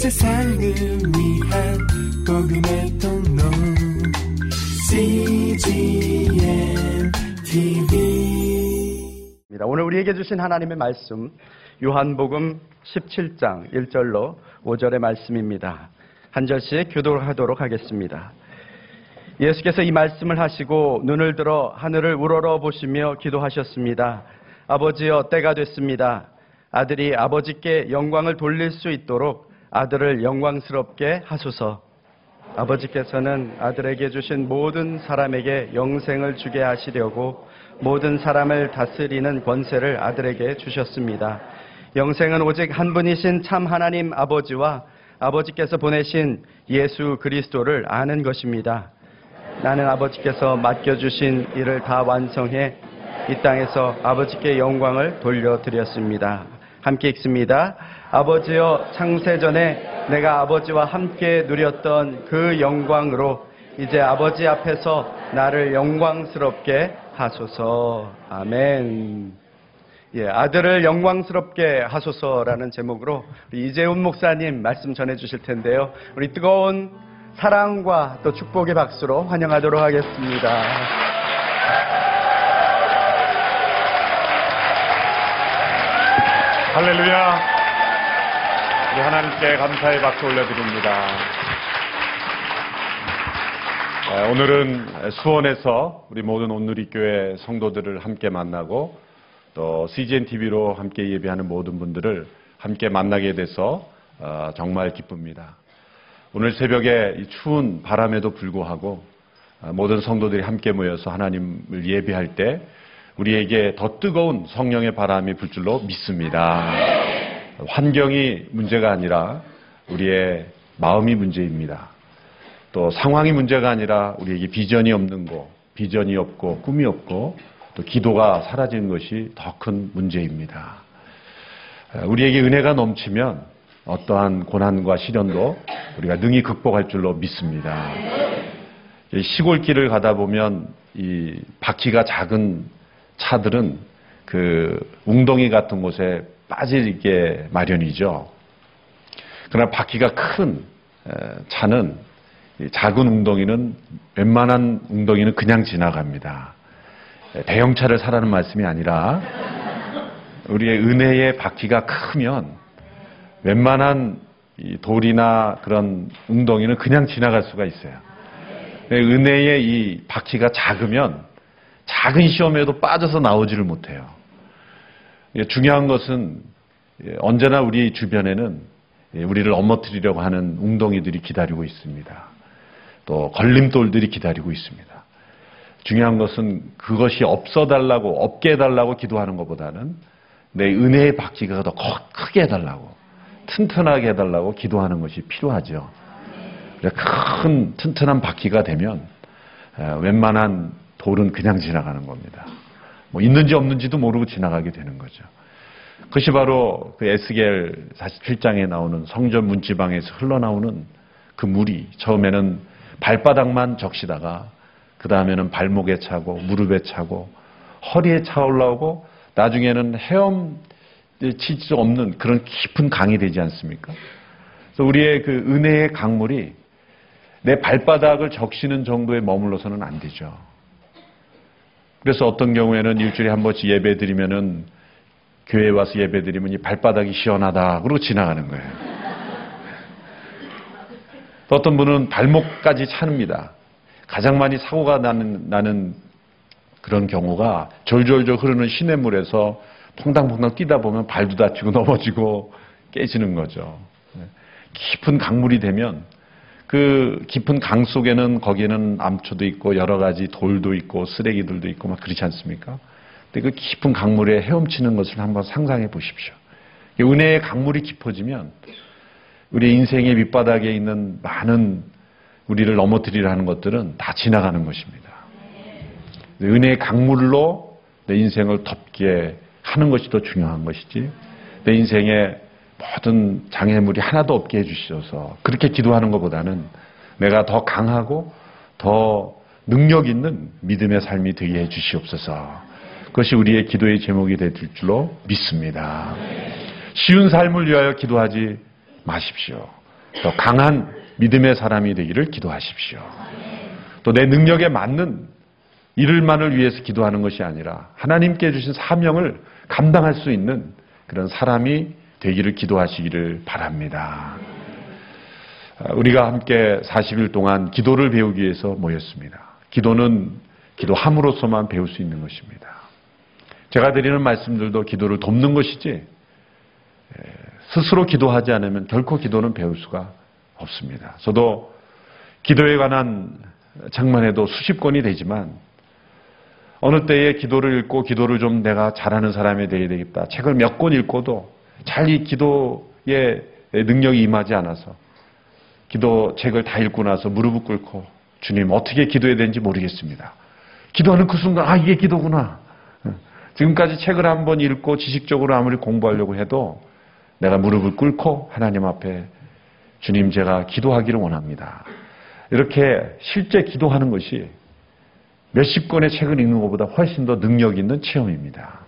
세상을 위한 복음의 통로 CGM TV 오늘 우리에게 주신 하나님의 말씀 요한복음 17장 1절로 5절의 말씀입니다. 한 절씩 교독하도록 하겠습니다. 예수께서 이 말씀을 하시고 눈을 들어 하늘을 우러러 보시며 기도하셨습니다. 아버지여 때가 됐습니다. 아들이 아버지께 영광을 돌릴 수 있도록 아들을 영광스럽게 하소서. 아버지께서는 아들에게 주신 모든 사람에게 영생을 주게 하시려고 모든 사람을 다스리는 권세를 아들에게 주셨습니다. 영생은 오직 한 분이신 참 하나님 아버지와 아버지께서 보내신 예수 그리스도를 아는 것입니다. 나는 아버지께서 맡겨주신 일을 다 완성해 이 땅에서 아버지께 영광을 돌려드렸습니다. 함께 읽습니다. 아버지여 창세전에 내가 아버지와 함께 누렸던 그 영광으로 이제 아버지 앞에서 나를 영광스럽게 하소서. 아멘. 예, 아들을 영광스럽게 하소서라는 제목으로 우리 이재훈 목사님 말씀 전해 주실 텐데요. 우리 뜨거운 사랑과 또 축복의 박수로 환영하도록 하겠습니다. 할렐루야. 우리 하나님께 감사의 박수 올려드립니다. 네, 오늘은 수원에서 우리 모든 온누리교회 성도들을 함께 만나고 또 CGN TV로 함께 예배하는 모든 분들을 함께 만나게 돼서 어, 정말 기쁩니다. 오늘 새벽에 이 추운 바람에도 불구하고 어, 모든 성도들이 함께 모여서 하나님을 예배할 때 우리에게 더 뜨거운 성령의 바람이 불 줄로 믿습니다. 환경이 문제가 아니라 우리의 마음이 문제입니다. 또 상황이 문제가 아니라 우리에게 비전이 없는 거, 비전이 없고 꿈이 없고 또 기도가 사라지는 것이 더 큰 문제입니다. 우리에게 은혜가 넘치면 어떠한 고난과 시련도 우리가 능히 극복할 줄로 믿습니다. 시골길을 가다 보면 이 바퀴가 작은 차들은 그 웅덩이 같은 곳에 빠지게 마련이죠. 그러나 바퀴가 큰 차는 작은 웅덩이는 웬만한 웅덩이는 그냥 지나갑니다. 대형차를 사라는 말씀이 아니라 우리의 은혜의 바퀴가 크면 웬만한 돌이나 그런 웅덩이는 그냥 지나갈 수가 있어요. 은혜의 이 바퀴가 작으면 작은 시험에도 빠져서 나오지를 못해요. 중요한 것은 언제나 우리 주변에는 우리를 엄어뜨리려고 하는 웅덩이들이 기다리고 있습니다. 또 걸림돌들이 기다리고 있습니다. 중요한 것은 그것이 없어달라고, 없게 해달라고 기도하는 것보다는 내 은혜의 바퀴가 더 크게 해달라고, 튼튼하게 해달라고 기도하는 것이 필요하죠. 큰 튼튼한 바퀴가 되면 웬만한 돌은 그냥 지나가는 겁니다. 뭐 있는지 없는지도 모르고 지나가게 되는 거죠. 그것이 바로 그 에스겔 47장에 나오는 성전 문지방에서 흘러나오는 그 물이 처음에는 발바닥만 적시다가 그 다음에는 발목에 차고 무릎에 차고 허리에 차 올라오고 나중에는 헤엄칠 수 없는 그런 깊은 강이 되지 않습니까? 그래서 우리의 그 은혜의 강물이 내 발바닥을 적시는 정도에 머물러서는 안 되죠. 그래서 어떤 경우에는 일주일에 한 번씩 예배 드리면은 교회에 와서 예배 드리면 이 발바닥이 시원하다 그러고 지나가는 거예요. 어떤 분은 발목까지 차릅니다. 가장 많이 사고가 나는, 나는 그런 경우가 졸졸졸 흐르는 시냇물에서 퐁당퐁당 뛰다 보면 발도 다치고 넘어지고 깨지는 거죠. 네. 깊은 강물이 되면 그 깊은 강 속에는 거기에는 암초도 있고 여러 가지 돌도 있고 쓰레기들도 있고 막 그렇지 않습니까? 근데 그 깊은 강물에 헤엄치는 것을 한번 상상해 보십시오. 은혜의 강물이 깊어지면 우리 인생의 밑바닥에 있는 많은 우리를 넘어뜨리라는 것들은 다 지나가는 것입니다. 은혜의 강물로 내 인생을 덮게 하는 것이 더 중요한 것이지 내 인생에 모든 장애물이 하나도 없게 해주셔서 그렇게 기도하는 것보다는 내가 더 강하고 더 능력 있는 믿음의 삶이 되게 해주시옵소서. 그것이 우리의 기도의 제목이 될 줄로 믿습니다. 쉬운 삶을 위하여 기도하지 마십시오. 더 강한 믿음의 사람이 되기를 기도하십시오. 또 내 능력에 맞는 일을만을 위해서 기도하는 것이 아니라 하나님께 주신 사명을 감당할 수 있는 그런 사람이 되기를 기도하시기를 바랍니다. 우리가 함께 40일 동안 기도를 배우기 위해서 모였습니다. 기도는 기도함으로써만 배울 수 있는 것입니다. 제가 드리는 말씀들도 기도를 돕는 것이지 스스로 기도하지 않으면 결코 기도는 배울 수가 없습니다. 저도 기도에 관한 장만해도 수십 권이 되지만 어느 때에 기도를 읽고 기도를 좀 내가 잘하는 사람이 되어야 되겠다. 책을 몇 권 읽고도 잘 이 기도의 능력이 임하지 않아서 기도 책을 다 읽고 나서 무릎을 꿇고 주님 어떻게 기도해야 되는지 모르겠습니다. 기도하는 그 순간 아 이게 기도구나. 지금까지 책을 한번 읽고 지식적으로 아무리 공부하려고 해도 내가 무릎을 꿇고 하나님 앞에 주님 제가 기도하기를 원합니다. 이렇게 실제 기도하는 것이 몇십 권의 책을 읽는 것보다 훨씬 더 능력 있는 체험입니다.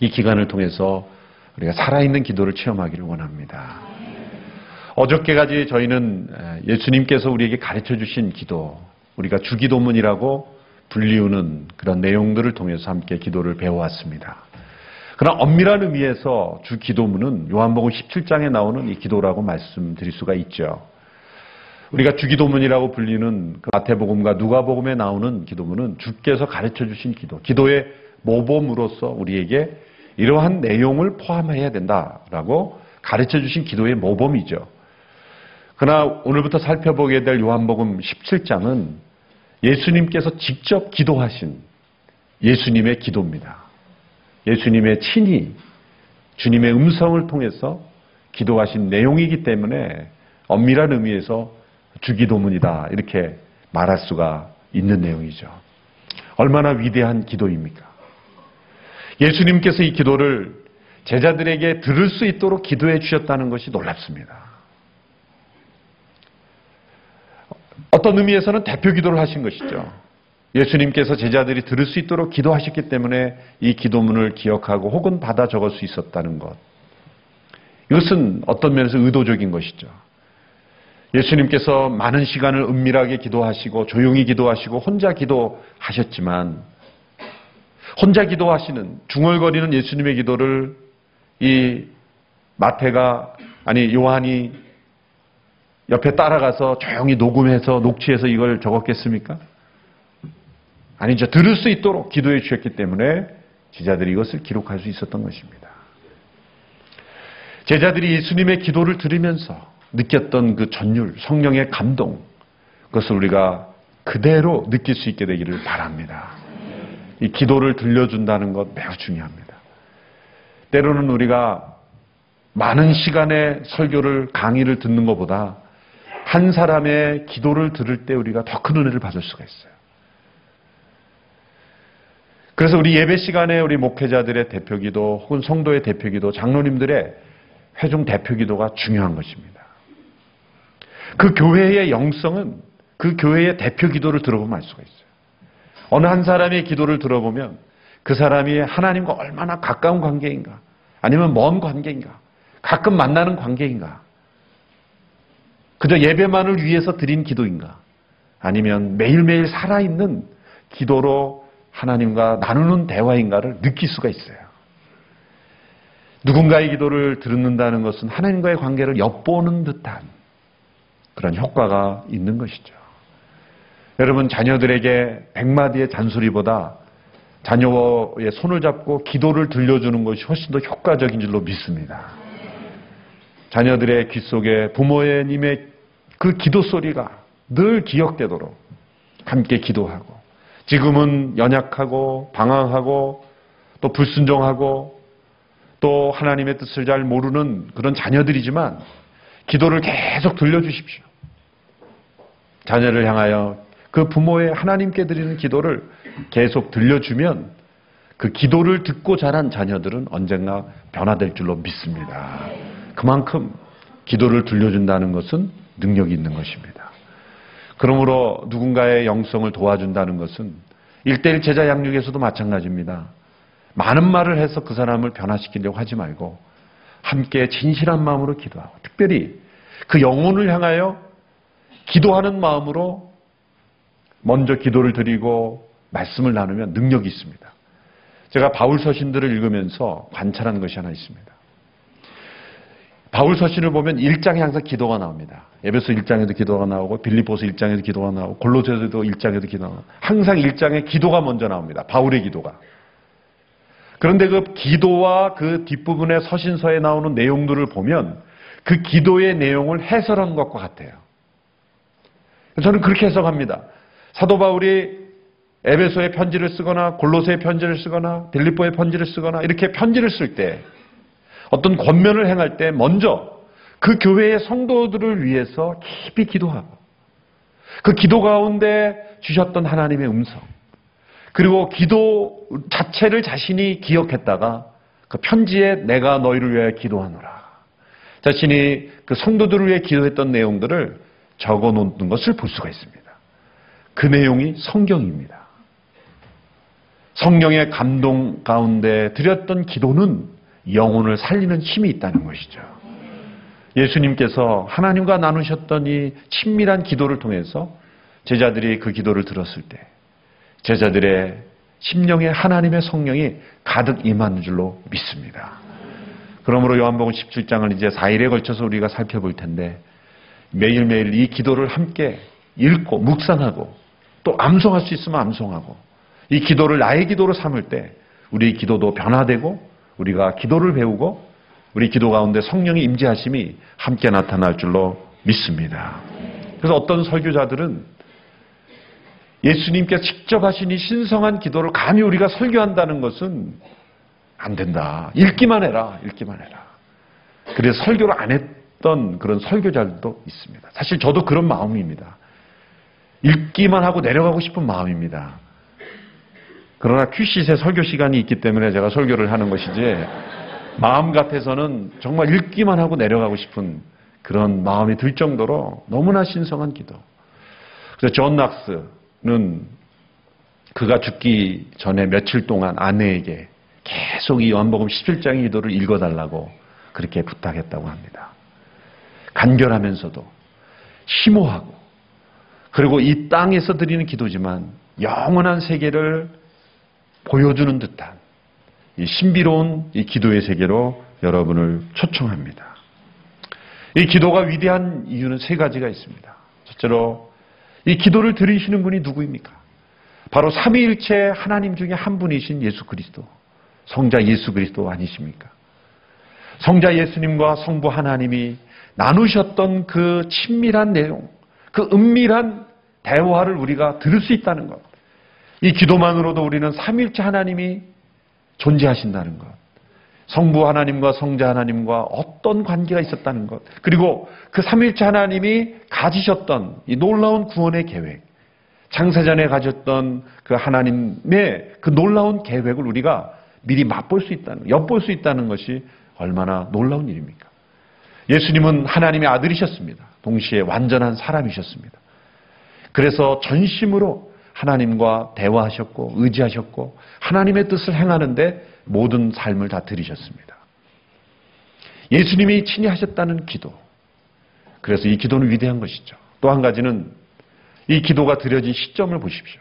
이 기간을 통해서 우리가 살아있는 기도를 체험하기를 원합니다. 어저께까지 저희는 예수님께서 우리에게 가르쳐 주신 기도, 우리가 주기도문이라고 불리우는 그런 내용들을 통해서 함께 기도를 배워왔습니다. 그러나 엄밀한 의미에서 주 기도문은 요한복음 17장에 나오는 이 기도라고 말씀드릴 수가 있죠. 우리가 주기도문이라고 불리는 그 마태복음과 누가복음에 나오는 기도문은 주께서 가르쳐 주신 기도, 기도의 모범으로서 우리에게 이러한 내용을 포함해야 된다라고 가르쳐 주신 기도의 모범이죠. 그러나 오늘부터 살펴보게 될 요한복음 17장은 예수님께서 직접 기도하신 예수님의 기도입니다. 예수님의 친히 주님의 음성을 통해서 기도하신 내용이기 때문에 엄밀한 의미에서 주기도문이다 이렇게 말할 수가 있는 내용이죠. 얼마나 위대한 기도입니까? 예수님께서 이 기도를 제자들에게 들을 수 있도록 기도해 주셨다는 것이 놀랍습니다. 어떤 의미에서는 대표 기도를 하신 것이죠. 예수님께서 제자들이 들을 수 있도록 기도하셨기 때문에 이 기도문을 기억하고 혹은 받아 적을 수 있었다는 것. 이것은 어떤 면에서 의도적인 것이죠. 예수님께서 많은 시간을 은밀하게 기도하시고 조용히 기도하시고 혼자 기도하셨지만 혼자 기도하시는 중얼거리는 예수님의 기도를 이 마태가 아니 요한이 옆에 따라가서 조용히 녹음해서 녹취해서 이걸 적었겠습니까? 아니죠. 들을 수 있도록 기도해 주셨기 때문에 제자들이 이것을 기록할 수 있었던 것입니다. 제자들이 예수님의 기도를 들으면서 느꼈던 그 전율, 성령의 감동, 그것을 우리가 그대로 느낄 수 있게 되기를 바랍니다. 이 기도를 들려준다는 것 매우 중요합니다. 때로는 우리가 많은 시간의 설교를, 강의를 듣는 것보다 한 사람의 기도를 들을 때 우리가 더 큰 은혜를 받을 수가 있어요. 그래서 우리 예배 시간에 우리 목회자들의 대표 기도 혹은 성도의 대표 기도 장로님들의 회중 대표 기도가 중요한 것입니다. 그 교회의 영성은 그 교회의 대표 기도를 들어보면 알 수가 있어요. 어느 한 사람의 기도를 들어보면 그 사람이 하나님과 얼마나 가까운 관계인가 아니면 먼 관계인가 가끔 만나는 관계인가 그저 예배만을 위해서 드린 기도인가? 아니면 매일매일 살아있는 기도로 하나님과 나누는 대화인가를 느낄 수가 있어요. 누군가의 기도를 듣는다는 것은 하나님과의 관계를 엿보는 듯한 그런 효과가 있는 것이죠. 여러분, 자녀들에게 백마디의 잔소리보다 자녀의 손을 잡고 기도를 들려주는 것이 훨씬 더 효과적인 줄로 믿습니다. 자녀들의 귀 속에 부모의 님의 그 기도 소리가 늘 기억되도록 함께 기도하고 지금은 연약하고 방황하고 또 불순종하고 또 하나님의 뜻을 잘 모르는 그런 자녀들이지만 기도를 계속 들려주십시오. 자녀를 향하여 그 부모의 하나님께 드리는 기도를 계속 들려주면 그 기도를 듣고 자란 자녀들은 언젠가 변화될 줄로 믿습니다. 그만큼 기도를 들려준다는 것은 능력이 있는 것입니다. 그러므로 누군가의 영성을 도와준다는 것은 일대일 제자 양육에서도 마찬가지입니다. 많은 말을 해서 그 사람을 변화시키려고 하지 말고 함께 진실한 마음으로 기도하고 특별히 그 영혼을 향하여 기도하는 마음으로 먼저 기도를 드리고 말씀을 나누면 능력이 있습니다. 제가 바울 서신들을 읽으면서 관찰한 것이 하나 있습니다. 바울 서신을 보면 1장에 항상 기도가 나옵니다. 에베소 1장에도 기도가 나오고 빌립보서 1장에도 기도가 나오고 골로새서도 1장에도 기도가 나오고 항상 1장에 기도가 먼저 나옵니다. 바울의 기도가. 그런데 그 기도와 그 뒷부분의 서신서에 나오는 내용들을 보면 그 기도의 내용을 해설한 것과 같아요. 저는 그렇게 해석합니다. 사도 바울이 에베소의 편지를 쓰거나 골로새의 편지를 쓰거나 빌립보의 편지를 쓰거나 이렇게 편지를 쓸 때 어떤 권면을 행할 때 먼저 그 교회의 성도들을 위해서 깊이 기도하고 그 기도 가운데 주셨던 하나님의 음성 그리고 기도 자체를 자신이 기억했다가 그 편지에 내가 너희를 위해 기도하노라 자신이 그 성도들을 위해 기도했던 내용들을 적어 놓는 것을 볼 수가 있습니다. 그 내용이 성경입니다. 성령의 감동 가운데 드렸던 기도는 영혼을 살리는 힘이 있다는 것이죠. 예수님께서 하나님과 나누셨던 이 친밀한 기도를 통해서 제자들이 그 기도를 들었을 때 제자들의 심령에 하나님의 성령이 가득 임하는 줄로 믿습니다. 그러므로 요한복음 17장을 이제 4일에 걸쳐서 우리가 살펴볼 텐데 매일매일 이 기도를 함께 읽고 묵상하고 또 암송할 수 있으면 암송하고 이 기도를 나의 기도로 삼을 때 우리 기도도 변화되고 우리가 기도를 배우고 우리 기도 가운데 성령의 임재하심이 함께 나타날 줄로 믿습니다. 그래서 어떤 설교자들은 예수님께서 직접 하신 이 신성한 기도를 감히 우리가 설교한다는 것은 안 된다. 읽기만 해라. 읽기만 해라. 그래서 설교를 안 했던 그런 설교자들도 있습니다. 사실 저도 그런 마음입니다. 읽기만 하고 내려가고 싶은 마음입니다. 그러나 큐시의 설교 시간이 있기 때문에 제가 설교를 하는 것이지 마음 같아서는 정말 읽기만 하고 내려가고 싶은 그런 마음이 들 정도로 너무나 신성한 기도. 그래서 존 낙스는 그가 죽기 전에 며칠 동안 아내에게 계속 이 요한복음 17장의 기도를 읽어달라고 그렇게 부탁했다고 합니다. 간결하면서도 심오하고 그리고 이 땅에서 드리는 기도지만 영원한 세계를 보여주는 듯한 이 신비로운 이 기도의 세계로 여러분을 초청합니다. 이 기도가 위대한 이유는 세 가지가 있습니다. 첫째로 이 기도를 들으시는 분이 누구입니까? 바로 삼위일체 하나님 중에 한 분이신 예수 그리스도. 성자 예수 그리스도 아니십니까? 성자 예수님과 성부 하나님이 나누셨던 그 친밀한 내용, 그 은밀한 대화를 우리가 들을 수 있다는 것. 이 기도만으로도 우리는 삼일째 하나님이 존재하신다는 것. 성부 하나님과 성자 하나님과 어떤 관계가 있었다는 것. 그리고 그 삼일째 하나님이 가지셨던 이 놀라운 구원의 계획. 창세전에 가졌던 그 하나님의 그 놀라운 계획을 우리가 미리 맛볼 수 있다는, 엿볼 수 있다는 것이 얼마나 놀라운 일입니까? 예수님은 하나님의 아들이셨습니다. 동시에 완전한 사람이셨습니다. 그래서 전심으로 하나님과 대화하셨고 의지하셨고 하나님의 뜻을 행하는데 모든 삶을 다 들이셨습니다. 예수님이 친히 하셨다는 기도. 그래서 이 기도는 위대한 것이죠. 또 한 가지는 이 기도가 드려진 시점을 보십시오.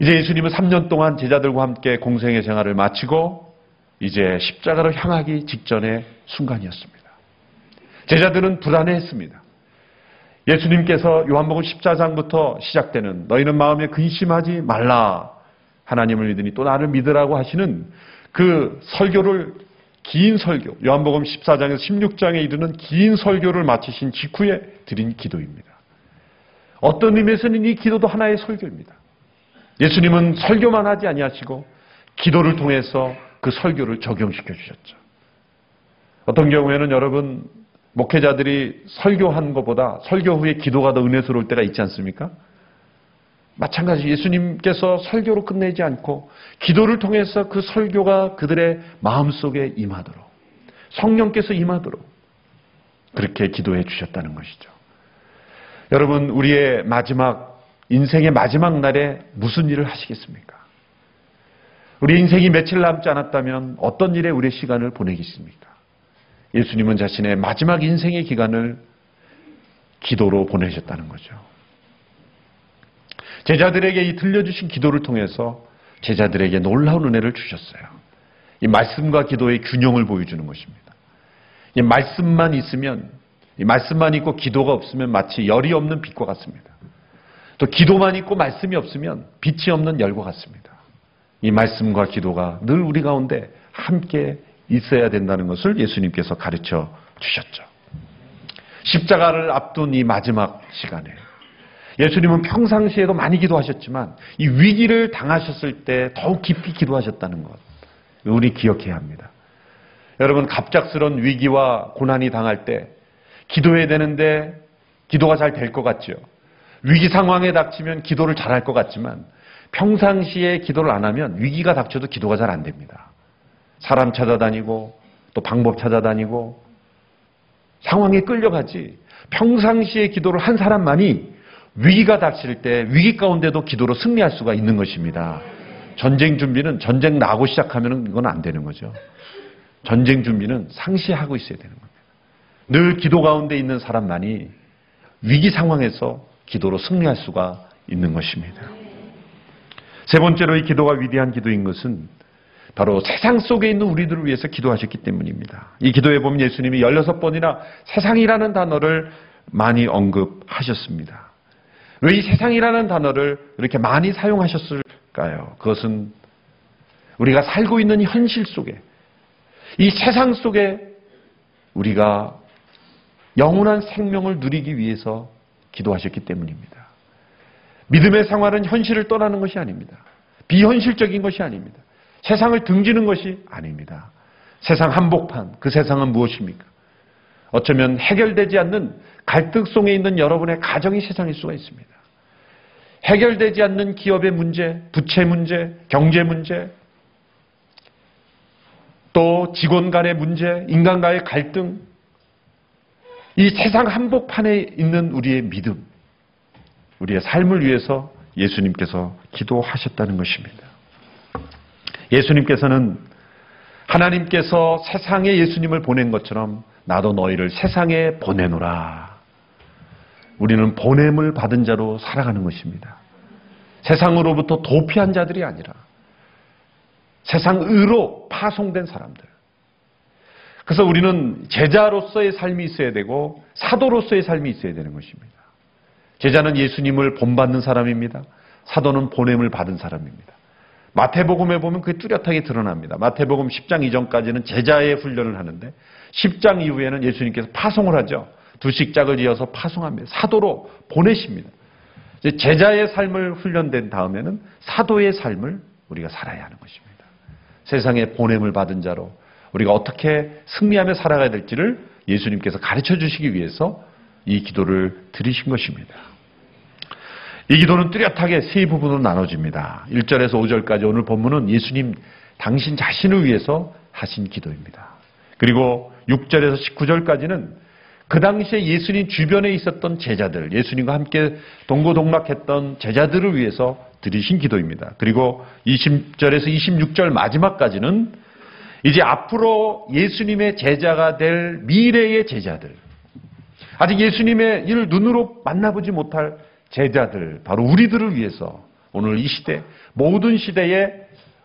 이제 예수님은 3년 동안 제자들과 함께 공생의 생활을 마치고 이제 십자가로 향하기 직전의 순간이었습니다. 제자들은 불안해했습니다. 예수님께서 요한복음 14장부터 시작되는 너희는 마음에 근심하지 말라 하나님을 믿으니 또 나를 믿으라고 하시는 그 설교를 긴 설교 요한복음 14장에서 16장에 이르는 긴 설교를 마치신 직후에 드린 기도입니다. 어떤 의미에서는 이 기도도 하나의 설교입니다. 예수님은 설교만 하지 아니하시고 기도를 통해서 그 설교를 적용시켜 주셨죠. 어떤 경우에는 여러분 목회자들이 설교한 것보다 설교 후에 기도가 더 은혜스러울 때가 있지 않습니까? 마찬가지 예수님께서 설교로 끝내지 않고 기도를 통해서 그 설교가 그들의 마음속에 임하도록 성령께서 임하도록 그렇게 기도해 주셨다는 것이죠. 여러분 우리의 마지막 인생의 마지막 날에 무슨 일을 하시겠습니까? 우리 인생이 며칠 남지 않았다면 어떤 일에 우리의 시간을 보내겠습니까? 예수님은 자신의 마지막 인생의 기간을 기도로 보내셨다는 거죠. 제자들에게 이 들려주신 기도를 통해서 제자들에게 놀라운 은혜를 주셨어요. 이 말씀과 기도의 균형을 보여주는 것입니다. 이 말씀만 있으면, 이 말씀만 있고 기도가 없으면 마치 열이 없는 빛과 같습니다. 또 기도만 있고 말씀이 없으면 빛이 없는 열과 같습니다. 이 말씀과 기도가 늘 우리 가운데 함께 있어야 된다는 것을 예수님께서 가르쳐 주셨죠. 십자가를 앞둔 이 마지막 시간에 예수님은 평상시에도 많이 기도하셨지만 이 위기를 당하셨을 때 더욱 깊이 기도하셨다는 것. 우리 기억해야 합니다. 여러분 갑작스런 위기와 고난이 당할 때 기도해야 되는데 기도가 잘 될 것 같죠. 위기 상황에 닥치면 기도를 잘 할 것 같지만 평상시에 기도를 안 하면 위기가 닥쳐도 기도가 잘 안 됩니다. 사람 찾아다니고 또 방법 찾아다니고 상황에 끌려가지 평상시에 기도를 한 사람만이 위기가 닥칠 때 위기 가운데도 기도로 승리할 수가 있는 것입니다. 전쟁 준비는 전쟁 나고 시작하면 이건 안 되는 거죠. 전쟁 준비는 상시하고 있어야 되는 겁니다. 늘 기도 가운데 있는 사람만이 위기 상황에서 기도로 승리할 수가 있는 것입니다. 세 번째로 이 기도가 위대한 기도인 것은 바로 세상 속에 있는 우리들을 위해서 기도하셨기 때문입니다. 이 기도에 보면 예수님이 16번이나 세상이라는 단어를 많이 언급하셨습니다. 왜 이 세상이라는 단어를 이렇게 많이 사용하셨을까요? 그것은 우리가 살고 있는 현실 속에 이 세상 속에 우리가 영원한 생명을 누리기 위해서 기도하셨기 때문입니다. 믿음의 생활은 현실을 떠나는 것이 아닙니다. 비현실적인 것이 아닙니다. 세상을 등지는 것이 아닙니다. 세상 한복판, 그 세상은 무엇입니까? 어쩌면 해결되지 않는 갈등 속에 있는 여러분의 가정이 세상일 수가 있습니다. 해결되지 않는 기업의 문제, 부채 문제, 경제 문제, 또 직원 간의 문제, 인간 간의 갈등, 이 세상 한복판에 있는 우리의 믿음, 우리의 삶을 위해서 예수님께서 기도하셨다는 것입니다. 예수님께서는 하나님께서 세상에 예수님을 보낸 것처럼 나도 너희를 세상에 보내노라. 우리는 보냄을 받은 자로 살아가는 것입니다. 세상으로부터 도피한 자들이 아니라 세상으로 파송된 사람들. 그래서 우리는 제자로서의 삶이 있어야 되고 사도로서의 삶이 있어야 되는 것입니다. 제자는 예수님을 본받는 사람입니다. 사도는 보냄을 받은 사람입니다. 마태복음에 보면 그게 뚜렷하게 드러납니다. 마태복음 10장 이전까지는 제자의 훈련을 하는데 10장 이후에는 예수님께서 파송을 하죠. 두 식작을 이어서 파송합니다. 사도로 보내십니다. 제자의 삶을 훈련된 다음에는 사도의 삶을 우리가 살아야 하는 것입니다. 세상에 보냄을 받은 자로 우리가 어떻게 승리하며 살아가야 될지를 예수님께서 가르쳐 주시기 위해서 이 기도를 드리신 것입니다. 이 기도는 뚜렷하게 세 부분으로 나눠집니다. 1절에서 5절까지 오늘 본문은 예수님 당신 자신을 위해서 하신 기도입니다. 그리고 6절에서 19절까지는 그 당시에 예수님 주변에 있었던 제자들, 예수님과 함께 동고동락했던 제자들을 위해서 드리신 기도입니다. 그리고 20절에서 26절 마지막까지는 이제 앞으로 예수님의 제자가 될 미래의 제자들, 아직 예수님의 이를 눈으로 만나보지 못할 제자들, 바로 우리들을 위해서 오늘 이 시대, 모든 시대에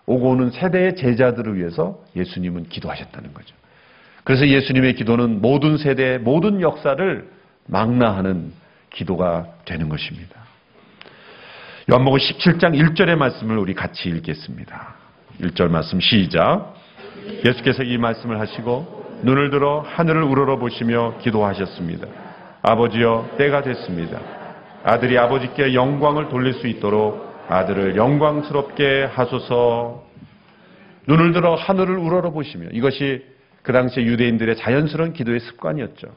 오고 오는 세대의 제자들을 위해서 예수님은 기도하셨다는 거죠. 그래서 예수님의 기도는 모든 세대, 모든 역사를 망라하는 기도가 되는 것입니다. 요한복음 17장 1절의 말씀을 우리 같이 읽겠습니다. 1절 말씀 시작. 예수께서 이 말씀을 하시고 눈을 들어 하늘을 우러러 보시며 기도하셨습니다. 아버지여 때가 됐습니다. 아들이 아버지께 영광을 돌릴 수 있도록 아들을 영광스럽게 하소서. 눈을 들어 하늘을 우러러 보시며 이것이 그 당시 유대인들의 자연스러운 기도의 습관이었죠.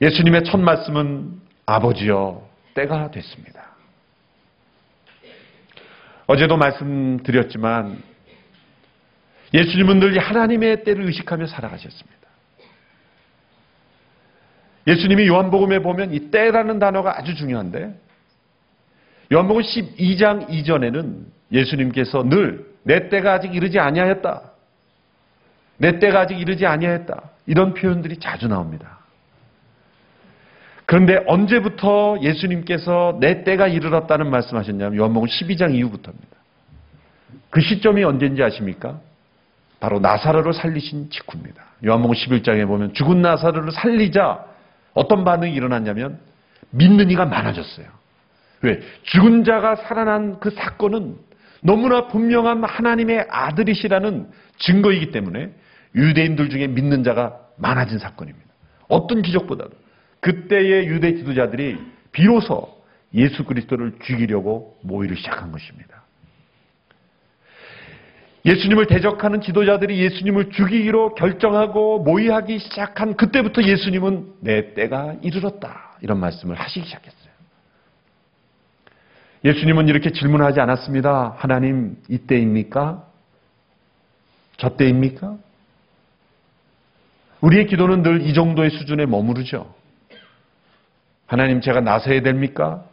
예수님의 첫 말씀은 아버지여 때가 됐습니다. 어제도 말씀드렸지만 예수님은 늘 하나님의 때를 의식하며 살아가셨습니다. 예수님이 요한복음에 보면 이 때라는 단어가 아주 중요한데 요한복음 12장 이전에는 예수님께서 늘 내 때가 아직 이르지 아니하였다. 내 때가 아직 이르지 아니하였다. 이런 표현들이 자주 나옵니다. 그런데 언제부터 예수님께서 내 때가 이르렀다는 말씀하셨냐면 요한복음 12장 이후부터입니다. 그 시점이 언제인지 아십니까? 바로 나사로를 살리신 직후입니다. 요한복음 11장에 보면 죽은 나사로를 살리자 어떤 반응이 일어났냐면 믿는 이가 많아졌어요. 왜? 죽은 자가 살아난 그 사건은 너무나 분명한 하나님의 아들이시라는 증거이기 때문에 유대인들 중에 믿는 자가 많아진 사건입니다. 어떤 기적보다도 그때의 유대 지도자들이 비로소 예수 그리스도를 죽이려고 모이를 시작한 것입니다. 예수님을 대적하는 지도자들이 예수님을 죽이기로 결정하고 모의하기 시작한 그때부터 예수님은 내 때가 이르렀다. 이런 말씀을 하시기 시작했어요. 예수님은 이렇게 질문하지 않았습니다. 하나님, 이때입니까? 저 때입니까? 우리의 기도는 늘 이 정도의 수준에 머무르죠. 하나님, 제가 나서야 됩니까?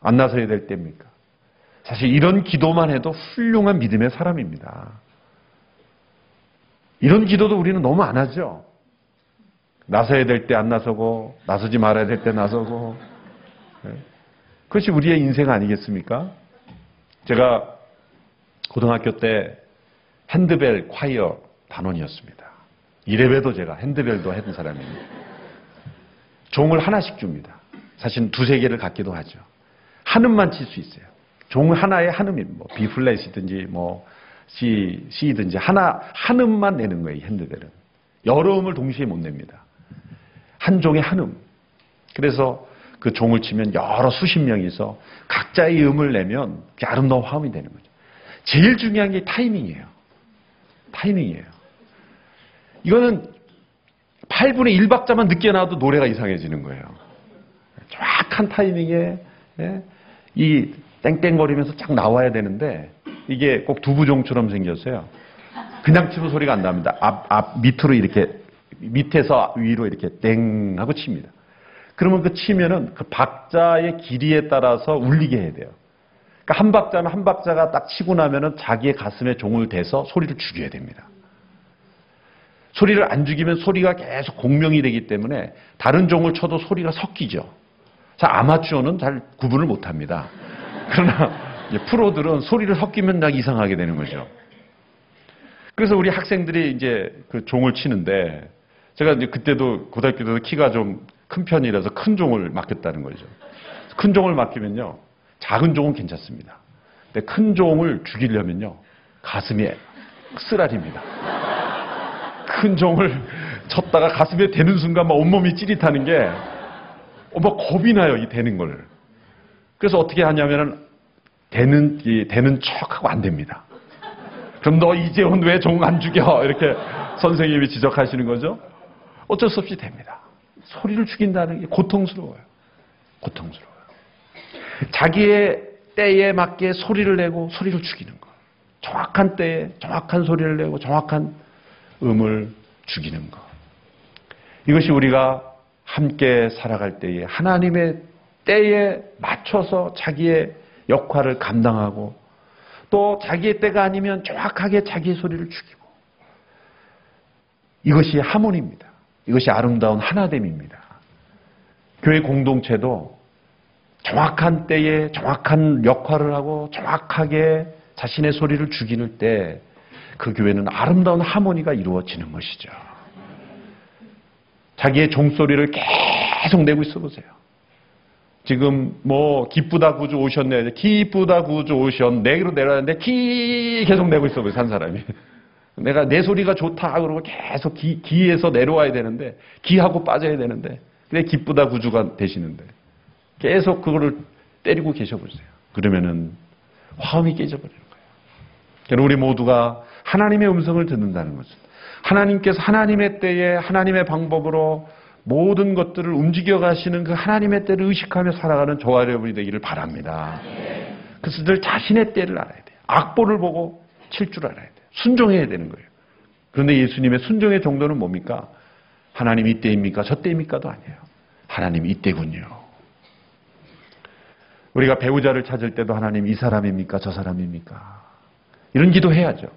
안 나서야 될 때입니까? 사실 이런 기도만 해도 훌륭한 믿음의 사람입니다. 이런 기도도 우리는 너무 안 하죠. 나서야 될 때 안 나서고, 나서지 말아야 될 때 나서고. 네. 그것이 우리의 인생 아니겠습니까? 제가 고등학교 때 핸드벨 콰이어 단원이었습니다. 이래봬도 제가 핸드벨도 했던 사람입니다. 종을 하나씩 줍니다. 사실 두세 개를 갖기도 하죠. 한음만 칠 수 있어요. 종 하나에 한음이 뭐 B 플랫이든지 뭐 C, C든지 하나 한음만 내는 거예요. 핸드벨은 여러 음을 동시에 못 냅니다. 한 종의 한음. 그래서 그 종을 치면 여러 수십 명이서 각자의 음을 내면 아름다운 화음이 되는 거죠. 제일 중요한 게 타이밍이에요. 타이밍이에요. 이거는 8분의 1박자만 늦게 나와도 노래가 이상해지는 거예요. 정확한 타이밍에 예? 이 땡땡거리면서 쫙 나와야 되는데 이게 꼭 두부종처럼 생겼어요. 그냥 치면 소리가 안 납니다. 앞, 앞 밑으로 이렇게 밑에서 위로 이렇게 땡 하고 칩니다. 그러면 그 치면은 그 박자의 길이에 따라서 울리게 해야 돼요. 그러니까 한 박자면 한 박자가 딱 치고 나면은 자기의 가슴에 종을 대서 소리를 죽여야 됩니다. 소리를 안 죽이면 소리가 계속 공명이 되기 때문에 다른 종을 쳐도 소리가 섞이죠. 자, 아마추어는 잘 구분을 못 합니다. 그러나 프로들은 소리를 섞이면 딱 이상하게 되는 거죠. 그래서 우리 학생들이 이제 그 종을 치는데 제가 이제 그때도 고등학교 때도 키가 좀 큰 편이라서 큰 종을 맡겼다는 거죠. 큰 종을 맡기면요. 작은 종은 괜찮습니다. 근데 큰 종을 죽이려면요. 가슴이 쓰라립니다. 큰 종을 쳤다가 가슴에 대는 순간 막 온몸이 찌릿하는 게, 어, 막 겁이 나요, 이 대는 걸. 그래서 어떻게 하냐면은, 이, 대는 척하고 안 됩니다. 그럼 너 이재훈 왜 종 안 죽여? 이렇게 선생님이 지적하시는 거죠? 어쩔 수 없이 됩니다. 소리를 죽인다는 게 고통스러워요. 고통스러워요. 자기의 때에 맞게 소리를 내고 소리를 죽이는 거. 정확한 때에 정확한 소리를 내고 정확한 음을 죽이는 것. 이것이 우리가 함께 살아갈 때에 하나님의 때에 맞춰서 자기의 역할을 감당하고 또 자기의 때가 아니면 정확하게 자기의 소리를 죽이고 이것이 하모니입니다. 이것이 아름다운 하나됨입니다. 교회 공동체도 정확한 때에 정확한 역할을 하고 정확하게 자신의 소리를 죽이는 때 그 교회는 아름다운 하모니가 이루어지는 것이죠. 자기의 종소리를 계속 내고 있어 보세요. 지금 뭐 기쁘다 구주 오셨네. 기쁘다 구주 오셨네. 로 내려왔는데 기 계속 내고 있어. 한 사람이. 내가 내 소리가 좋다 그러고 계속 기, 기에서 내려와야 되는데 기하고 빠져야 되는데 그래 기쁘다 구주가 되시는데 계속 그거를 때리고 계셔 보세요. 그러면은 화음이 깨져버리는 거예요. 그러니까 우리 모두가 하나님의 음성을 듣는다는 것은 하나님께서 하나님의 때에 하나님의 방법으로 모든 것들을 움직여 가시는 그 하나님의 때를 의식하며 살아가는 저와 여러분이 되기를 바랍니다. 그래서 늘 자신의 때를 알아야 돼요. 악보를 보고 칠 줄 알아야 돼요. 순종해야 되는 거예요. 그런데 예수님의 순종의 정도는 뭡니까? 하나님 이때입니까? 저 때입니까도 아니에요. 하나님 이때군요. 우리가 배우자를 찾을 때도 하나님 이 사람입니까? 저 사람입니까? 이런 기도 해야죠.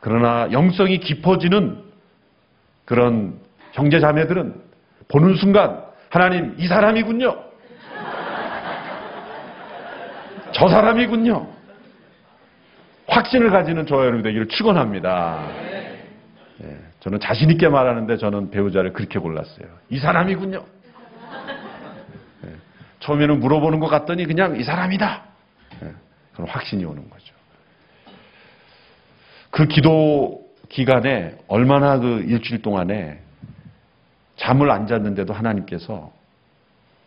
그러나 영성이 깊어지는 그런 형제 자매들은 보는 순간 하나님 이 사람이군요. 저 사람이군요. 확신을 가지는 저와 여러분 되기를 축원합니다. 예, 저는 자신 있게 말하는데 저는 배우자를 그렇게 골랐어요. 이 사람이군요. 예, 처음에는 물어보는 것 같더니 그냥 이 사람이다. 예, 그런 확신이 오는 거죠. 그 기도 기간에 얼마나 그 일주일 동안에 잠을 안 잤는데도 하나님께서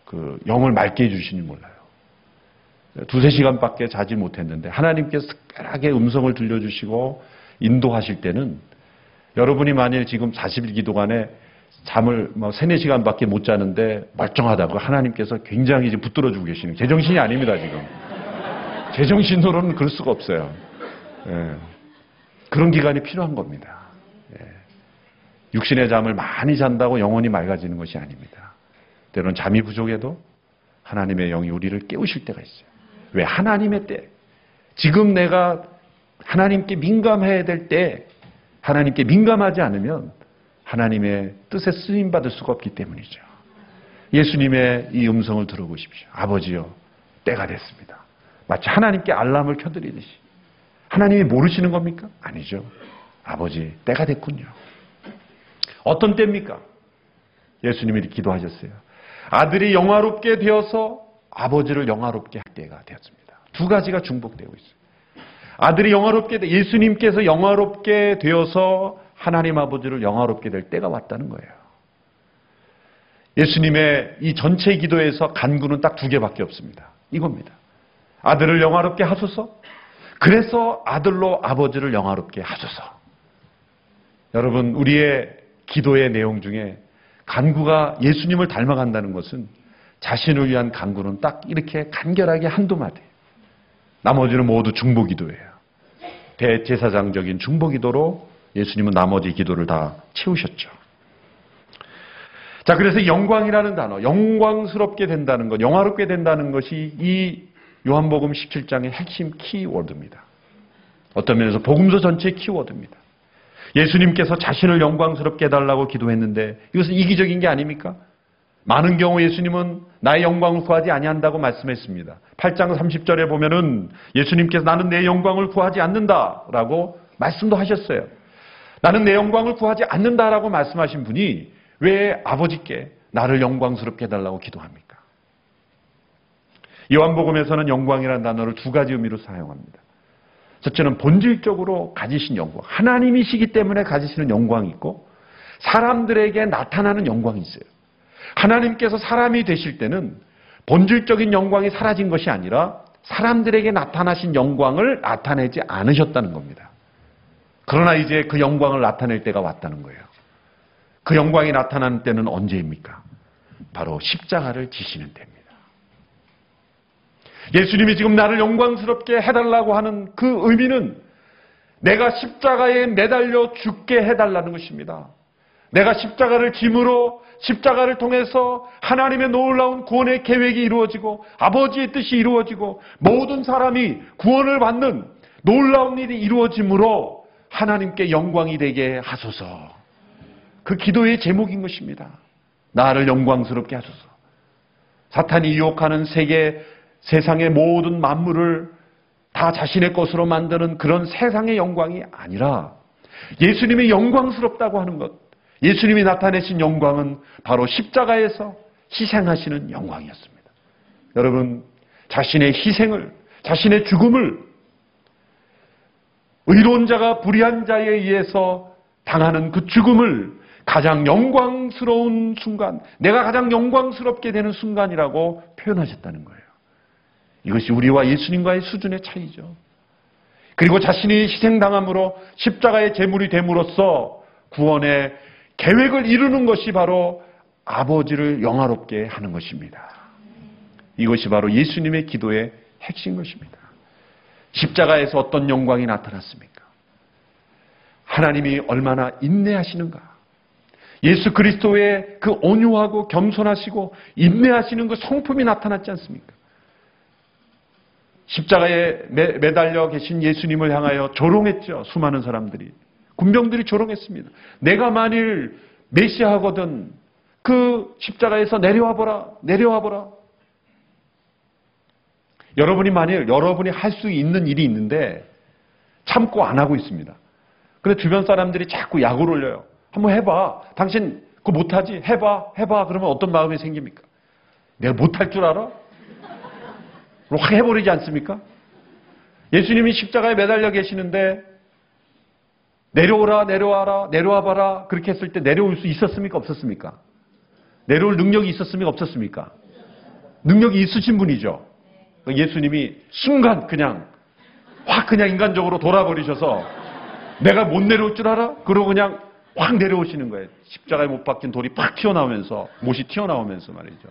그 영을 맑게 해주시니 몰라요. 두세 시간밖에 자지 못했는데 하나님께서 특별하게 음성을 들려주시고 인도하실 때는 여러분이 만일 지금 40일 기도간에 잠을 뭐 3, 4시간밖에 못 자는데 멀쩡하다고 하나님께서 굉장히 지금 붙들어 주고 계시는 제정신이 아닙니다, 지금. 제정신으로는 그럴 수가 없어요. 예. 그런 기간이 필요한 겁니다. 예. 육신의 잠을 많이 잔다고 영혼이 맑아지는 것이 아닙니다. 때로는 잠이 부족해도 하나님의 영이 우리를 깨우실 때가 있어요. 왜? 하나님의 때. 지금 내가 하나님께 민감해야 될 때, 하나님께 민감하지 않으면 하나님의 뜻에 쓰임 받을 수가 없기 때문이죠. 예수님의 이 음성을 들어보십시오. 아버지요, 때가 됐습니다. 마치 하나님께 알람을 켜드리듯이. 하나님이 모르시는 겁니까? 아니죠. 아버지, 때가 됐군요. 어떤 때입니까? 예수님이 기도하셨어요. 아들이 영화롭게 되어서 아버지를 영화롭게 할 때가 되었습니다. 두 가지가 중복되고 있어요. 아들이 영화롭게 돼, 예수님께서 영화롭게 되어서 하나님 아버지를 영화롭게 될 때가 왔다는 거예요. 예수님의 이 전체 기도에서 간구는 딱 두 개밖에 없습니다. 이겁니다. 아들을 영화롭게 하소서. 그래서 아들로 아버지를 영화롭게 하소서. 여러분, 우리의 기도의 내용 중에 간구가 예수님을 닮아간다는 것은 자신을 위한 간구는 딱 이렇게 간결하게 한두 마디. 나머지는 모두 중보 기도예요. 대제사장적인 중보 기도로 예수님은 나머지 기도를 다 채우셨죠. 자, 그래서 영광이라는 단어, 영광스럽게 된다는 것, 영화롭게 된다는 것이 이 요한복음 17장의 핵심 키워드입니다. 어떤 면에서 복음서 전체의 키워드입니다. 예수님께서 자신을 영광스럽게 해달라고 기도했는데 이것은 이기적인 게 아닙니까? 많은 경우 예수님은 나의 영광을 구하지 아니한다고 말씀했습니다. 8장 30절에 보면은 예수님께서 나는 내 영광을 구하지 않는다라고 말씀도 하셨어요. 나는 내 영광을 구하지 않는다라고 말씀하신 분이 왜 아버지께 나를 영광스럽게 해달라고 기도합니까? 요한복음에서는 영광이라는 단어를 두 가지 의미로 사용합니다. 첫째는 본질적으로 가지신 영광. 하나님이시기 때문에 가지시는 영광이 있고 사람들에게 나타나는 영광이 있어요. 하나님께서 사람이 되실 때는 본질적인 영광이 사라진 것이 아니라 사람들에게 나타나신 영광을 나타내지 않으셨다는 겁니다. 그러나 이제 그 영광을 나타낼 때가 왔다는 거예요. 그 영광이 나타나는 때는 언제입니까? 바로 십자가를 지시는 때입니다. 예수님이 지금 나를 영광스럽게 해달라고 하는 그 의미는 내가 십자가에 매달려 죽게 해달라는 것입니다. 내가 십자가를 짐으로 십자가를 통해서 하나님의 놀라운 구원의 계획이 이루어지고 아버지의 뜻이 이루어지고 모든 사람이 구원을 받는 놀라운 일이 이루어짐으로 하나님께 영광이 되게 하소서. 그 기도의 제목인 것입니다. 나를 영광스럽게 하소서. 사탄이 유혹하는 세계 세상의 모든 만물을 다 자신의 것으로 만드는 그런 세상의 영광이 아니라 예수님이 영광스럽다고 하는 것, 예수님이 나타내신 영광은 바로 십자가에서 희생하시는 영광이었습니다. 여러분, 자신의 희생을, 자신의 죽음을 의로운 자가 불의한 자에 의해서 당하는 그 죽음을 가장 영광스러운 순간, 내가 가장 영광스럽게 되는 순간이라고 표현하셨다는 거예요. 이것이 우리와 예수님과의 수준의 차이죠. 그리고 자신이 희생당함으로 십자가의 제물이 됨으로써 구원의 계획을 이루는 것이 바로 아버지를 영화롭게 하는 것입니다. 이것이 바로 예수님의 기도의 핵심 것입니다. 십자가에서 어떤 영광이 나타났습니까? 하나님이 얼마나 인내하시는가? 예수 그리스도의 그 온유하고 겸손하시고 인내하시는 그 성품이 나타났지 않습니까? 십자가에 매, 달려 계신 예수님을 향하여 조롱했죠. 수많은 사람들이. 군병들이 조롱했습니다. 내가 만일 메시아거든 그 십자가에서 내려와 보라, 내려와 보라. 여러분이 만일 여러분이 할 수 있는 일이 있는데 참고 안 하고 있습니다. 근데 주변 사람들이 자꾸 약을 올려요. 한번 해봐. 당신 그거 못하지? 해봐, 해봐. 그러면 어떤 마음이 생깁니까? 내가 못할 줄 알아? 확 해버리지 않습니까? 예수님이 십자가에 매달려 계시는데 내려오라, 내려와라, 내려와 봐라. 그렇게 했을 때 내려올 수 있었습니까? 없었습니까? 내려올 능력이 있었습니까? 없었습니까? 능력이 있으신 분이죠. 예수님이 순간 그냥 확 그냥 인간적으로 돌아버리셔서 내가 못 내려올 줄 알아? 그러고 그냥 확 내려오시는 거예요. 십자가에 못 박힌 돌이 팍 튀어나오면서 못이 튀어나오면서 말이죠.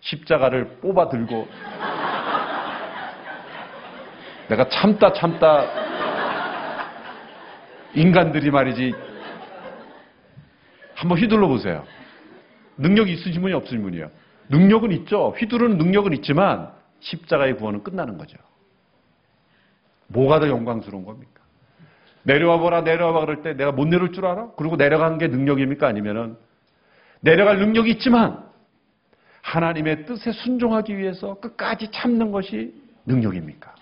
십자가를 뽑아 들고 내가 참다 참다 인간들이 말이지 한번 휘둘러 보세요. 능력이 있으신 분이 없으신 분이요. 능력은 있죠. 휘두르는 능력은 있지만 십자가의 구원은 끝나는 거죠. 뭐가 더 영광스러운 겁니까? 내려와 보라, 내려와 봐 그럴 때 내가 못 내려올 줄 알아? 그리고 내려가는 게 능력입니까? 아니면은 내려갈 능력이 있지만 하나님의 뜻에 순종하기 위해서 끝까지 참는 것이 능력입니까?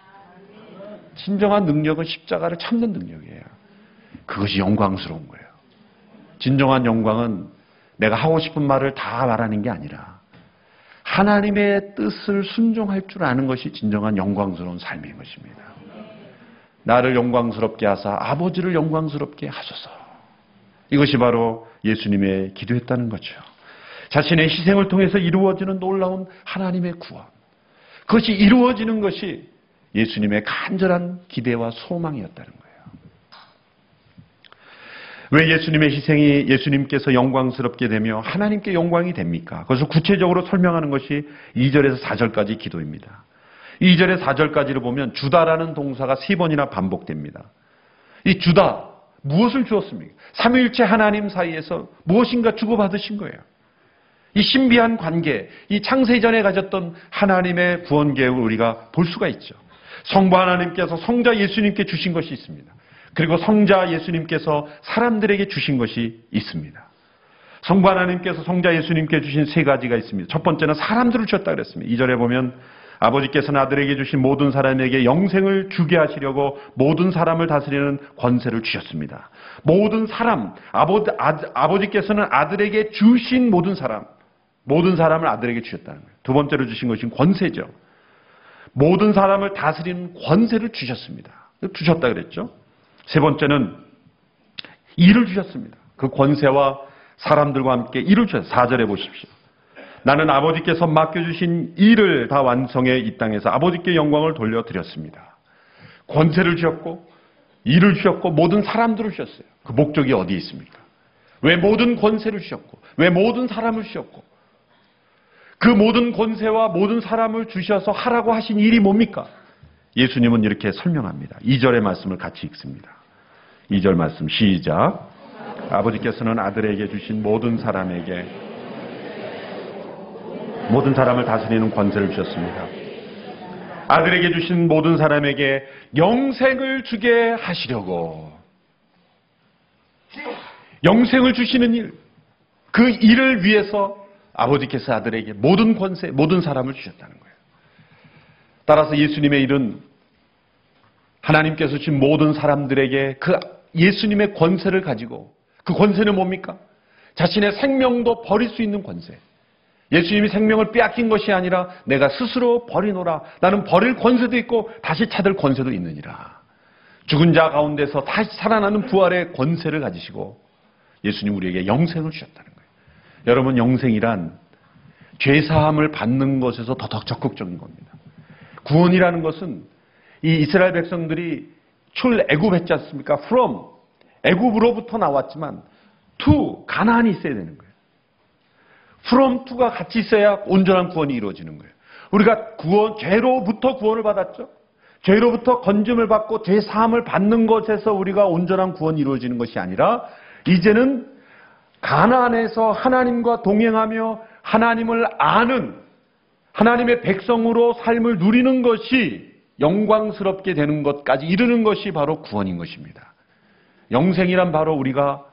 진정한 능력은 십자가를 참는 능력이에요. 그것이 영광스러운 거예요. 진정한 영광은 내가 하고 싶은 말을 다 말하는 게 아니라 하나님의 뜻을 순종할 줄 아는 것이 진정한 영광스러운 삶인 것입니다. 나를 영광스럽게 하사 아버지를 영광스럽게 하소서. 이것이 바로 예수님의 기도했다는 거죠. 자신의 희생을 통해서 이루어지는 놀라운 하나님의 구원. 그것이 이루어지는 것이 예수님의 간절한 기대와 소망이었다는 거예요. 왜 예수님의 희생이 예수님께서 영광스럽게 되며 하나님께 영광이 됩니까? 그것을 구체적으로 설명하는 것이 2절에서 4절까지 기도입니다. 2절에 4절까지를 보면 주다라는 동사가 세 번이나 반복됩니다. 이 주다 무엇을 주었습니까? 삼위일체 하나님 사이에서 무엇인가 주고받으신 거예요. 이 신비한 관계, 이 창세전에 가졌던 하나님의 구원 계획을 우리가 볼 수가 있죠. 성부 하나님께서 성자 예수님께 주신 것이 있습니다. 그리고 성자 예수님께서 사람들에게 주신 것이 있습니다. 성부 하나님께서 성자 예수님께 주신 세 가지가 있습니다. 첫 번째는 사람들을 주셨다 그랬습니다. 2절에 보면 아버지께서는 아들에게 주신 모든 사람에게 영생을 주게 하시려고 모든 사람을 다스리는 권세를 주셨습니다. 모든 사람, 아버, 아, 버 지께서는 아들에게 주신 모든 사람, 모든 사람을 아들에게 주셨다는 거예요. 두 번째로 주신 것이 권세죠. 모든 사람을 다스리는 권세를 주셨습니다. 주셨다 그랬죠. 세 번째는 일을 주셨습니다. 그 권세와 사람들과 함께 일을 주셨어요. 4절에 보십시오. 나는 아버지께서 맡겨주신 일을 다 완성해 이 땅에서 아버지께 영광을 돌려드렸습니다. 권세를 주셨고, 일을 주셨고, 모든 사람들을 주셨어요. 그 목적이 어디에 있습니까? 왜 모든 권세를 주셨고, 왜 모든 사람을 주셨고, 그 모든 권세와 모든 사람을 주셔서 하라고 하신 일이 뭡니까? 예수님은 이렇게 설명합니다. 2절의 말씀을 같이 읽습니다. 2절 말씀 시작. 아버지께서는 아들에게 주신 모든 사람에게 모든 사람을 다스리는 권세를 주셨습니다. 아들에게 주신 모든 사람에게 영생을 주게 하시려고 영생을 주시는 일, 그 일을 위해서 아버지께서 아들에게 모든 권세, 모든 사람을 주셨다는 거예요. 따라서 예수님의 일은 하나님께서 주신 모든 사람들에게 그 예수님의 권세를 가지고 그 권세는 뭡니까? 자신의 생명도 버릴 수 있는 권세. 예수님이 생명을 빼앗긴 것이 아니라 내가 스스로 버리노라. 나는 버릴 권세도 있고 다시 찾을 권세도 있느니라. 죽은 자 가운데서 다시 살아나는 부활의 권세를 가지시고 예수님 우리에게 영생을 주셨다는. 여러분 영생이란 죄사함을 받는 것에서 더 적극적인 겁니다. 구원이라는 것은 이 이스라엘 백성들이 출애굽했지 않습니까? from 애굽으로부터 나왔지만 to 가나안이 있어야 되는 거예요. from to가 같이 있어야 온전한 구원이 이루어지는 거예요. 우리가 구원 죄로부터 구원을 받았죠. 죄로부터 건짐을 받고 죄 사함을 받는 것에서 우리가 온전한 구원이 이루어지는 것이 아니라 이제는 가나안에서 하나님과 동행하며 하나님을 아는 하나님의 백성으로 삶을 누리는 것이 영광스럽게 되는 것까지 이르는 것이 바로 구원인 것입니다. 영생이란 바로 우리가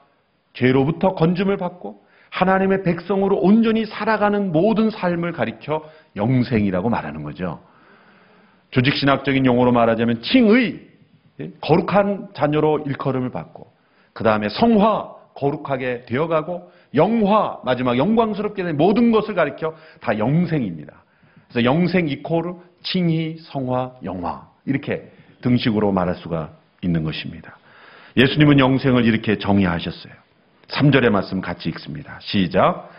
죄로부터 건짐을 받고 하나님의 백성으로 온전히 살아가는 모든 삶을 가리켜 영생이라고 말하는 거죠. 조직신학적인 용어로 말하자면 칭의, 예? 거룩한 자녀로 일컬음을 받고 그 다음에 성화, 거룩하게 되어가고 영화, 마지막 영광스럽게 된 모든 것을 가리켜 다 영생입니다. 그래서 영생 이코르 칭의, 성화, 영화 이렇게 등식으로 말할 수가 있는 것입니다. 예수님은 영생을 이렇게 정의하셨어요. 3절의 말씀 같이 읽습니다. 시작.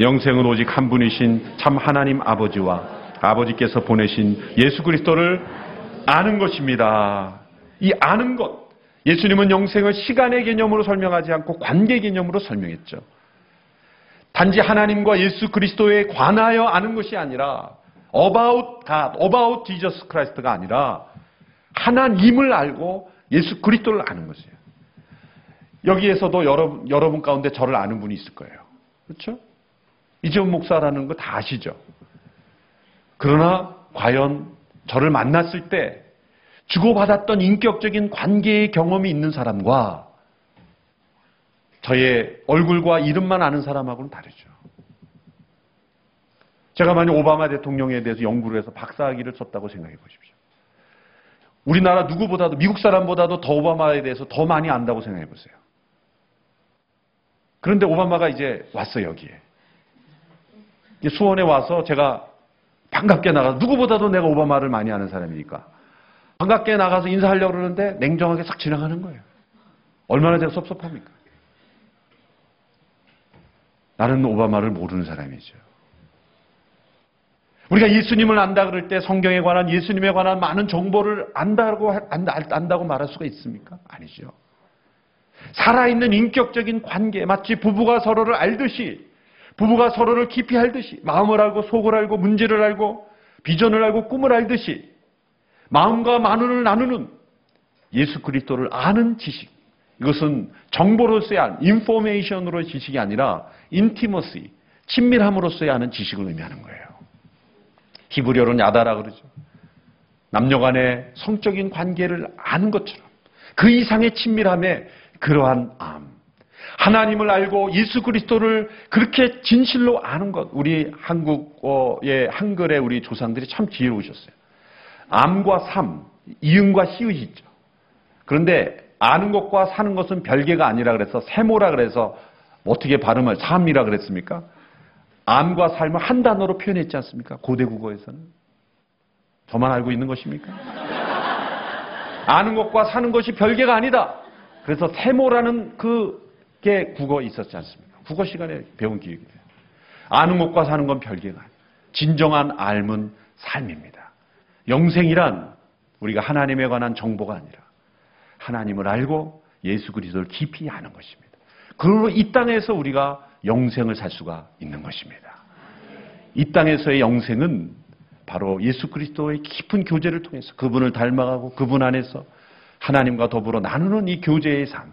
영생은 오직 한 분이신 참 하나님 아버지와 아버지께서 보내신 예수 그리스도를 아는 것입니다. 이 아는 것. 예수님은 영생을 시간의 개념으로 설명하지 않고 관계 개념으로 설명했죠. 단지 하나님과 예수 그리스도에 관하여 아는 것이 아니라 about God, about Jesus Christ가 아니라 하나님을 알고 예수 그리스도를 아는 것이에요. 여기에서도 여러분, 여러분 가운데 저를 아는 분이 있을 거예요. 그렇죠? 이재훈 목사라는 거 다 아시죠? 그러나 과연 저를 만났을 때 주고받았던 인격적인 관계의 경험이 있는 사람과 저의 얼굴과 이름만 아는 사람하고는 다르죠. 제가 만약 오바마 대통령에 대해서 연구를 해서 박사학위를 썼다고 생각해 보십시오. 우리나라 누구보다도 미국 사람보다도 더 오바마에 대해서 더 많이 안다고 생각해 보세요. 그런데 오바마가 이제 왔어 여기에. 수원에 와서 제가 반갑게 나가서 누구보다도 내가 오바마를 많이 아는 사람이니까 반갑게 나가서 인사하려고 그러는데 냉정하게 싹 지나가는 거예요. 얼마나 제가 섭섭합니까? 나는 오바마를 모르는 사람이죠. 우리가 예수님을 안다 그럴 때 성경에 관한 예수님에 관한 많은 정보를 안다고 안다고 말할 수가 있습니까? 아니죠. 살아있는 인격적인 관계 마치 부부가 서로를 알듯이 부부가 서로를 깊이 알듯이 마음을 알고 속을 알고 문제를 알고 비전을 알고 꿈을 알듯이 마음과 만원을 나누는 예수 그리스도를 아는 지식. 이것은 정보로서의 안, 인포메이션으로의 지식이 아니라 인티머시, 친밀함으로서의 아는 지식을 의미하는 거예요. 히브리어로는 야다라 그러죠. 남녀 간의 성적인 관계를 아는 것처럼 그 이상의 친밀함에 그러한 암. 하나님을 알고 예수 그리스도를 그렇게 진실로 아는 것. 우리 한국의 한글의 우리 조상들이 참 지혜로우셨어요. 암과 삶, 이응과 시읒이 있죠. 그런데 아는 것과 사는 것은 별개가 아니라 그래서 세모라 그래서 어떻게 발음을 삶이라 그랬습니까? 암과 삶을 한 단어로 표현했지 않습니까? 고대 국어에서는. 저만 알고 있는 것입니까? 아는 것과 사는 것이 별개가 아니다. 그래서 세모라는 그게 국어에 있었지 않습니까? 국어 시간에 배운 기억이 돼요. 아는 것과 사는 건 별개가 아니에요. 진정한 삶은 삶입니다. 영생이란 우리가 하나님에 관한 정보가 아니라 하나님을 알고 예수 그리스도를 깊이 아는 것입니다. 그리고 이 땅에서 우리가 영생을 살 수가 있는 것입니다. 이 땅에서의 영생은 바로 예수 그리스도의 깊은 교제를 통해서 그분을 닮아가고 그분 안에서 하나님과 더불어 나누는 이 교제의 삶.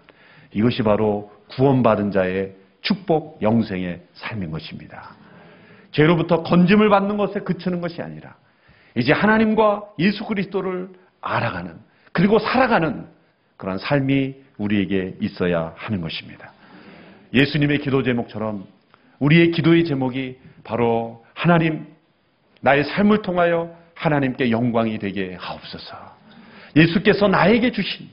이것이 바로 구원받은 자의 축복 영생의 삶인 것입니다. 죄로부터 건짐을 받는 것에 그치는 것이 아니라 이제 하나님과 예수 그리스도를 알아가는 그리고 살아가는 그런 삶이 우리에게 있어야 하는 것입니다. 예수님의 기도 제목처럼 우리의 기도의 제목이 바로 하나님 나의 삶을 통하여 하나님께 영광이 되게 하옵소서. 예수께서 나에게 주신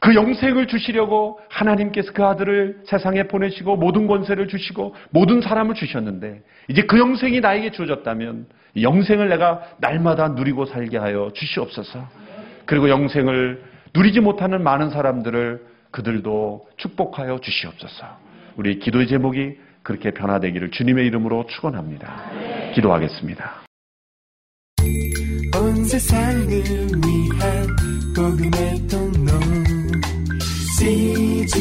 그 영생을 주시려고 하나님께서 그 아들을 세상에 보내시고 모든 권세를 주시고 모든 사람을 주셨는데 이제 그 영생이 나에게 주어졌다면 영생을 내가 날마다 누리고 살게 하여 주시옵소서. 그리고 영생을 누리지 못하는 많은 사람들을 그들도 축복하여 주시옵소서. 우리 기도의 제목이 그렇게 변화되기를 주님의 이름으로 축원합니다. 기도하겠습니다. 온 세상을 위한 복음의 통로 cgmtv